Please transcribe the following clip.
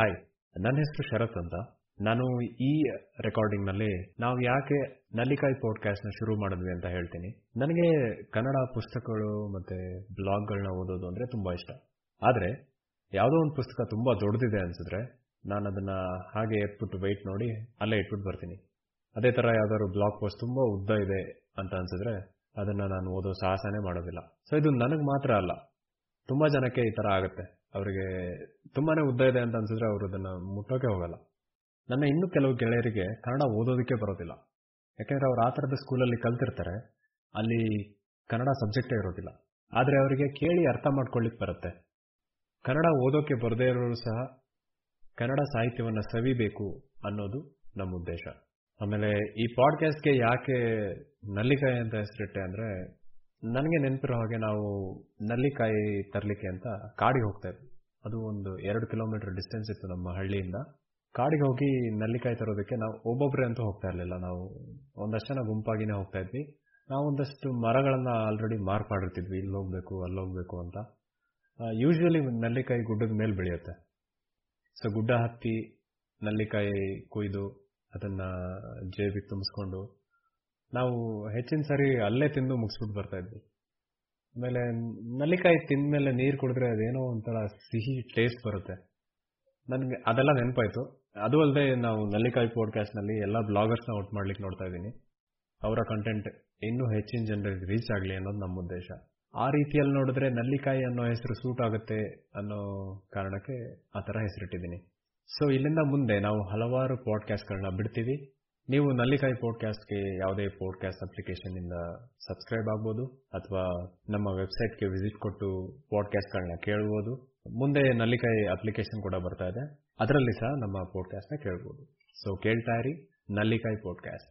Hi ನನ್ನ ಹೆಸರು ಶರತ್ ಅಂತ. ನಾನು ಈ ರೆಕಾರ್ಡಿಂಗ್ನಲ್ಲಿ ನಾವು ಯಾಕೆ ನಲ್ಲಿಕಾಯಿ ಪಾಡ್ಕಾಸ್ಟ್ನ ಶುರು ಮಾಡಿದ್ವಿ ಅಂತ ಹೇಳ್ತೀನಿ. ನನಗೆ ಕನ್ನಡ ಪುಸ್ತಕಗಳು ಮತ್ತೆ ಬ್ಲಾಗ್ಗಳನ್ನ ಓದೋದು ಅಂದ್ರೆ ತುಂಬಾ ಇಷ್ಟ. ಆದ್ರೆ ಯಾವುದೋ ಒಂದು ಪುಸ್ತಕ ತುಂಬಾ ದೊಡ್ಡದಿದೆ ಅನ್ಸಿದ್ರೆ ನಾನು ಅದನ್ನ ಹಾಗೆ ಎತ್ಬಿಟ್ಟು ವೆಯ್ಟ್ ನೋಡಿ ಅಲ್ಲೇ ಇಟ್ಬಿಟ್ಟು ಬರ್ತೀನಿ. ಅದೇ ತರ ಯಾವ್ದಾದ್ರು ಬ್ಲಾಗ್ ಪೋಸ್ಟ್ ತುಂಬಾ ಉದ್ದ ಇದೆ ಅಂತ ಅನ್ಸಿದ್ರೆ ಅದನ್ನ ನಾನು ಓದೋ ಸಾಹಸನೇ ಮಾಡೋದಿಲ್ಲ. ಸೊ ಇದು ನನಗೆ ಮಾತ್ರ ಅಲ್ಲ. ತುಂಬಾ ಜನಕ್ಕೆ ಈ ತರ ಆಗುತ್ತೆ. ಅವರಿಗೆ ತುಂಬಾನೇ ಉದ್ದ ಇದೆ ಅಂತ ಅನ್ಸಿದ್ರೆ ಅವರು ಅದನ್ನ ಮುಟ್ಟೋಕೆ ಹೋಗಲ್ಲ. ನನ್ನ ಇನ್ನು ಕೆಲವು ಗೆಳೆಯರಿಗೆ ಕನ್ನಡ ಓದೋದಕ್ಕೆ ಬರೋದಿಲ್ಲ. ಯಾಕಂದ್ರೆ ಅವ್ರು ಆ ಥರದ ಸ್ಕೂಲಲ್ಲಿ ಕಲ್ತಿರ್ತಾರೆ. ಅಲ್ಲಿ ಕನ್ನಡ ಸಬ್ಜೆಕ್ಟೇ ಇರೋದಿಲ್ಲ. ಆದರೆ ಅವರಿಗೆ ಕೇಳಿ ಅರ್ಥ ಮಾಡ್ಕೊಳ್ಳಿಕ್ ಬರುತ್ತೆ. ಕನ್ನಡ ಓದೋಕೆ ಬರದೇ ಇರೋರು ಸಹ ಕನ್ನಡ ಸಾಹಿತ್ಯವನ್ನು ಸವಿಬೇಕು ಅನ್ನೋದು ನಮ್ಮ ಉದ್ದೇಶ. ಆಮೇಲೆ ಈ ಪಾಡ್ಕಾಸ್ಟ್ಗೆ ಯಾಕೆ ನಲ್ಲಿಕಾಯಿ ಅಂತ ಹೆಸರಿಟ್ಟೆ ಅಂದ್ರೆ ನನಗೆ ನೆನಪಿರೋ ಹಾಗೆ ನಾವು ನಲ್ಲಿಕಾಯಿ ತರಲಿಕ್ಕೆ ಅಂತ ಕಾಡಿಗೆ ಹೋಗ್ತಾ ಇದ್ವಿ. ಅದು ಒಂದು ಎರಡು ಕಿಲೋಮೀಟರ್ ಡಿಸ್ಟೆನ್ಸ್ ಇತ್ತು ನಮ್ಮ ಹಳ್ಳಿಯಿಂದ. ಕಾಡಿಗೆ ಹೋಗಿ ನಲ್ಲಿಕಾಯಿ ತರೋದಕ್ಕೆ ನಾವು ಒಬ್ಬೊಬ್ಬರೇ ಅಂತೂ ಹೋಗ್ತಾ ಇರಲಿಲ್ಲ. ನಾವು ಒಂದಷ್ಟು ಜನ ಗುಂಪಾಗಿನೇ ಹೋಗ್ತಾ ಇದ್ವಿ. ನಾವು ಒಂದಷ್ಟು ಮರಗಳನ್ನ ಆಲ್ರೆಡಿ ಮಾರ್ಕ್ ಮಾಡಿರ್ತಿದ್ವಿ ಇಲ್ಲಿ ಹೋಗ್ಬೇಕು, ಅಲ್ಲಿ ಹೋಗ್ಬೇಕು ಅಂತ. ಯೂಶುವಲಿ ನಲ್ಲಿಕಾಯಿ ಗುಡ್ಡದ ಮೇಲೆ ಬೆಳೆಯುತ್ತೆ. ಸೊ ಗುಡ್ಡ ಹತ್ತಿ ನಲ್ಲಿಕಾಯಿ ಕೊಯ್ದು ಅದನ್ನ ಜೇಬಿಗೆ ತುಂಬಿಸ್ಕೊಂಡು ನಾವು ಹೆಚ್ಚಿನ ಸರಿ ಅಲ್ಲೇ ತಿಂದು ಮುಗಿಸ್ಬಿಟ್ಟು ಬರ್ತಾ ಇದ್ವಿ. ಆಮೇಲೆ ನಲ್ಲಿಕಾಯಿ ತಿಂದ್ಮೇಲೆ ನೀರು ಕುಡಿದ್ರೆ ಅದೇನೋ ಒಂಥರ ಸಿಹಿ ಟೇಸ್ಟ್ ಬರುತ್ತೆ. ನನಗೆ ಅದೆಲ್ಲ ನೆನಪಾಯಿತು. ಅದು ಅಲ್ಲದೆ ನಾವು ನಲ್ಲಿಕಾಯಿ ಪಾಡ್ಕಾಸ್ಟ್ನಲ್ಲಿ ಎಲ್ಲ ಬ್ಲಾಗರ್ಸ್ನ ಔಟ್ ಮಾಡ್ಲಿಕ್ಕೆ ನೋಡ್ತಾ ಇದ್ದೀನಿ. ಅವರ ಕಂಟೆಂಟ್ ಇನ್ನೂ ಹೆಚ್ಚಿನ ಜನರಿಗೆ ರೀಚ್ ಆಗಲಿ ಅನ್ನೋದು ನಮ್ಮ ಉದ್ದೇಶ. ಆ ರೀತಿಯಲ್ಲಿ ನೋಡಿದ್ರೆ ನಲ್ಲಿಕಾಯಿ ಅನ್ನೋ ಹೆಸರು ಸೂಟ್ ಆಗುತ್ತೆ ಅನ್ನೋ ಕಾರಣಕ್ಕೆ ಆ ತರ ಹೆಸರಿಟ್ಟಿದ್ದೀನಿ. ಸೊ ಇಲ್ಲಿಂದ ಮುಂದೆ ನಾವು ಹಲವಾರು ಪಾಡ್ಕಾಸ್ಟ್ಗಳನ್ನ ಬಿಡ್ತೀವಿ. ನೀವು ನಲ್ಲಿಕಾಯಿ ಪಾಡ್ಕಾಸ್ಟ್ಗೆ ಯಾವುದೇ ಪಾಡ್ಕಾಸ್ಟ್ ಅಪ್ಲಿಕೇಶನ್ ಇಂದ ಸಬ್ಸ್ಕ್ರೈಬ್ ಆಗ್ಬೋದು, ಅಥವಾ ನಮ್ಮ ವೆಬ್ಸೈಟ್ಗೆ ವಿಸಿಟ್ ಕೊಟ್ಟು ಪಾಡ್ಕಾಸ್ಟ್ಗಳನ್ನ ಕೇಳಬಹುದು ಮುಂದೆ ನಲ್ಲಿಕಾಯಿ ಅಪ್ಲಿಕೇಶನ್ ಕೂಡ ಬರ್ತಾ ಇದೆ. ಅದರಲ್ಲಿ ಸಹ ನಮ್ಮ ಪಾಡ್ಕಾಸ್ಟ್ನ ಕೇಳಬಹುದು ಸೊ ಕೇಳ್ತಾ ಇರಿ ನಲ್ಲಿಕಾಯಿ ಪಾಡ್ಕಾಸ್ಟ್